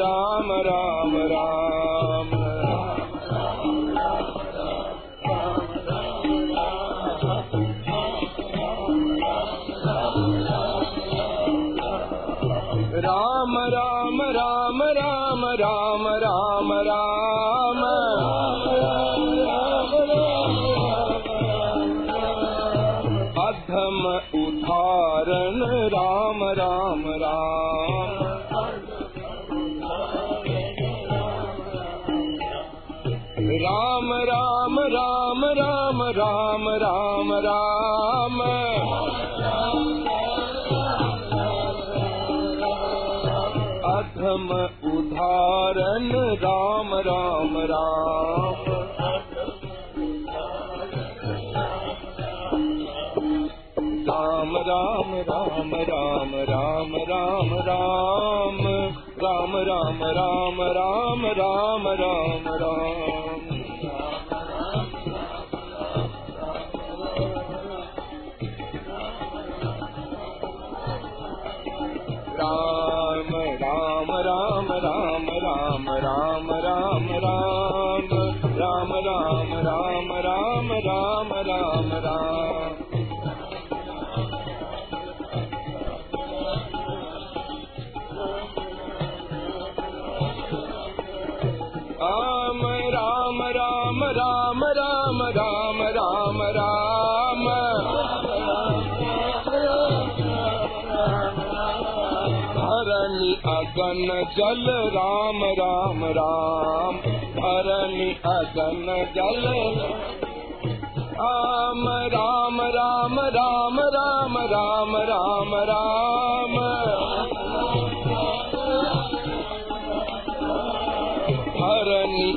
राम राम राम राम राम राम राम राम राम राम अधम उदाहरण राम राम राम राम राम राम राम राम राम राम राम राम राम राम राम राम राम राम राम राम। राम अगन जल, राम राम राम। हरनि अगन जल। राम राम राम राम राम राम राम राम।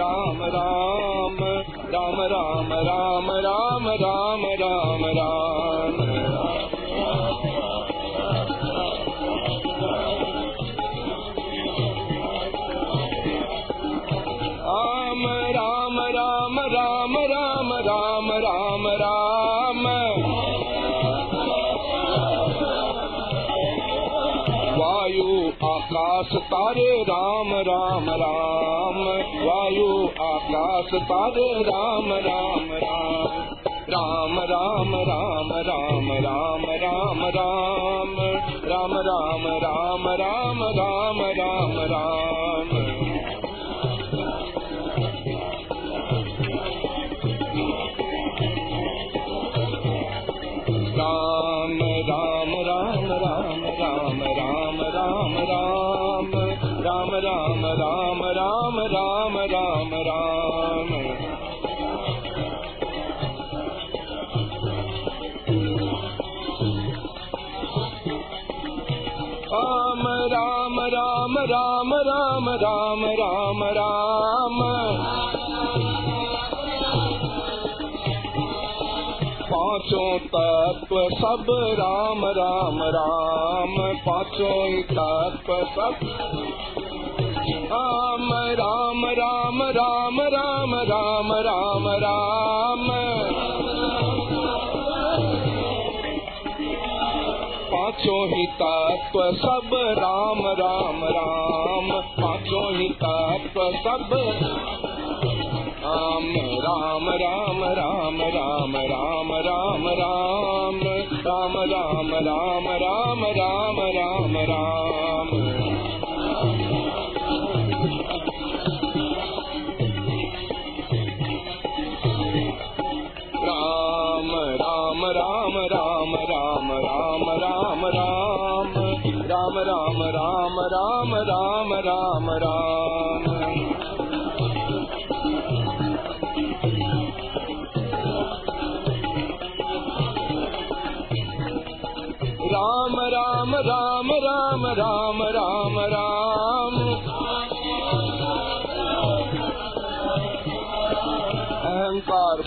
राम राम राम राम राम राम राम राम राम वायु आकाश तारे राम तारे राम राम राम राम राम राम राम राम राम राम राम राम राम राम राम राम राम राम राम राम राम राम राम राम राम पाँचों तत्व सब राम राम राम पाँचों ही तत्व सब राम राम राम राम राम राम राम राम पाँचों ही तत्व सब राम राम राम पाँचों ही तत्व सब राम राम राम राम राम राम राम राम राम राम राम राम राम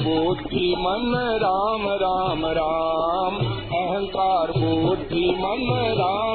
बुद्धि मन राम राम राम। अहंकार बुद्धि मन राम राम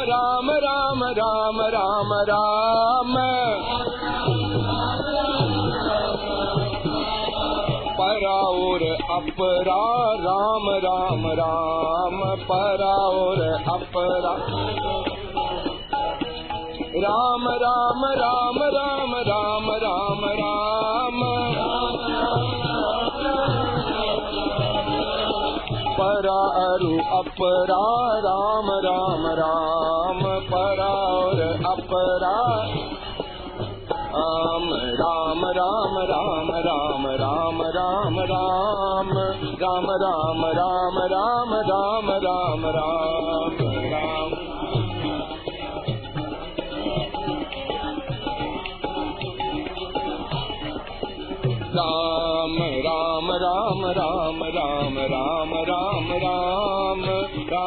राम राम राम राम राम। परा और अपरा, राम राम राम। परा और अपरा। राम राम राम राम राम राम राम। अपरा राम राम राम परा और अपरा राम राम राम राम राम राम राम राम राम राम राम राम राम राम राम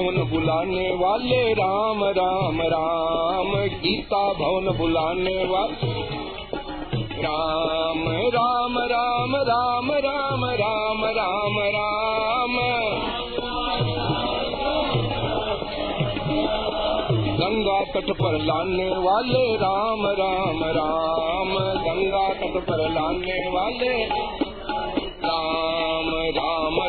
भवन बुलाने वाले राम राम राम गीता भवन बुलाने वाले राम राम राम राम राम राम राम राम गंगा तट पर लाने वाले राम राम राम गंगा तट पर लाने वाले राम राम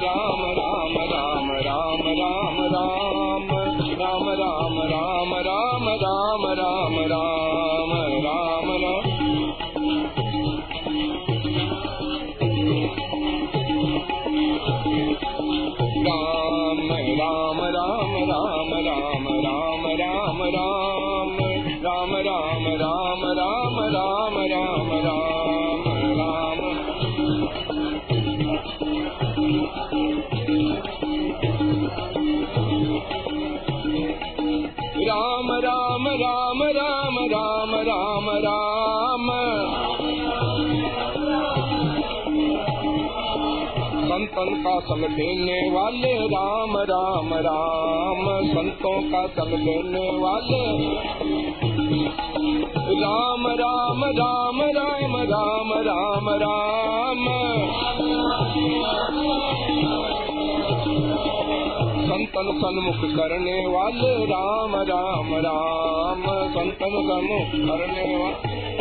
संतन का संग देने वाले राम राम राम। संतों का संग देने वाले। राम राम राम राम राम राम राम। संतन सन्मुख करने वाले राम राम राम। संतन सन्मुख करने वाले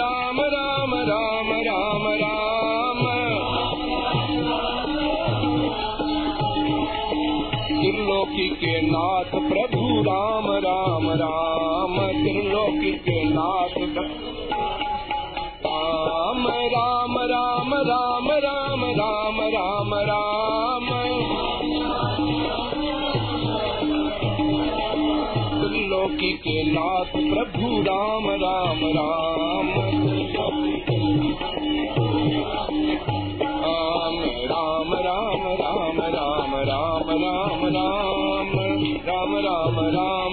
राम राम राम राम राम त्रिलोकी के नाथ प्रभु राम राम राम त्रिलोकी के नाथ राम राम राम राम राम राम राम राम त्रिलोकी के नाथ प्रभु राम राम राम Ram.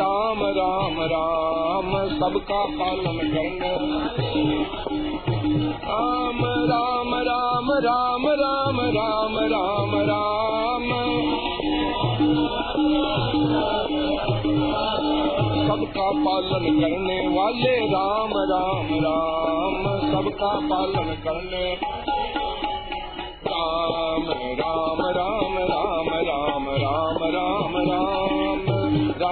राम राम राम सबका पालन करने राम राम राम राम राम राम राम राम सबका पालन करने वाले राम राम राम सबका पालन करने राम राम राम राम राम राम राम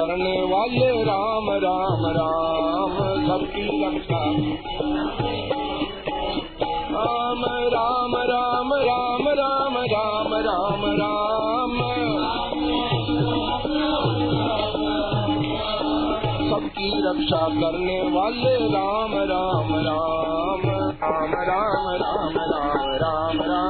करने वाले राम राम राम सबकी रक्षा राम राम राम राम राम राम राम राम सबकी रक्षा करने वाले राम राम राम राम राम राम राम राम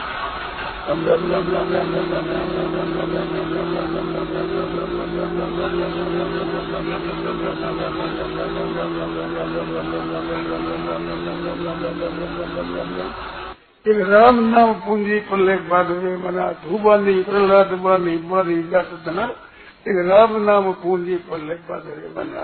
राम राम राम राम राम राम राम राम राम राम राम राम राम राम राम एक राम नाम पूंजी पल्लेख एक राम नाम मना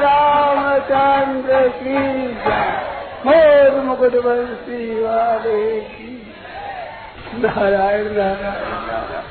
रामचंद्र की मोर मुकुट बंसी वाले की नारायण नारायण नारायण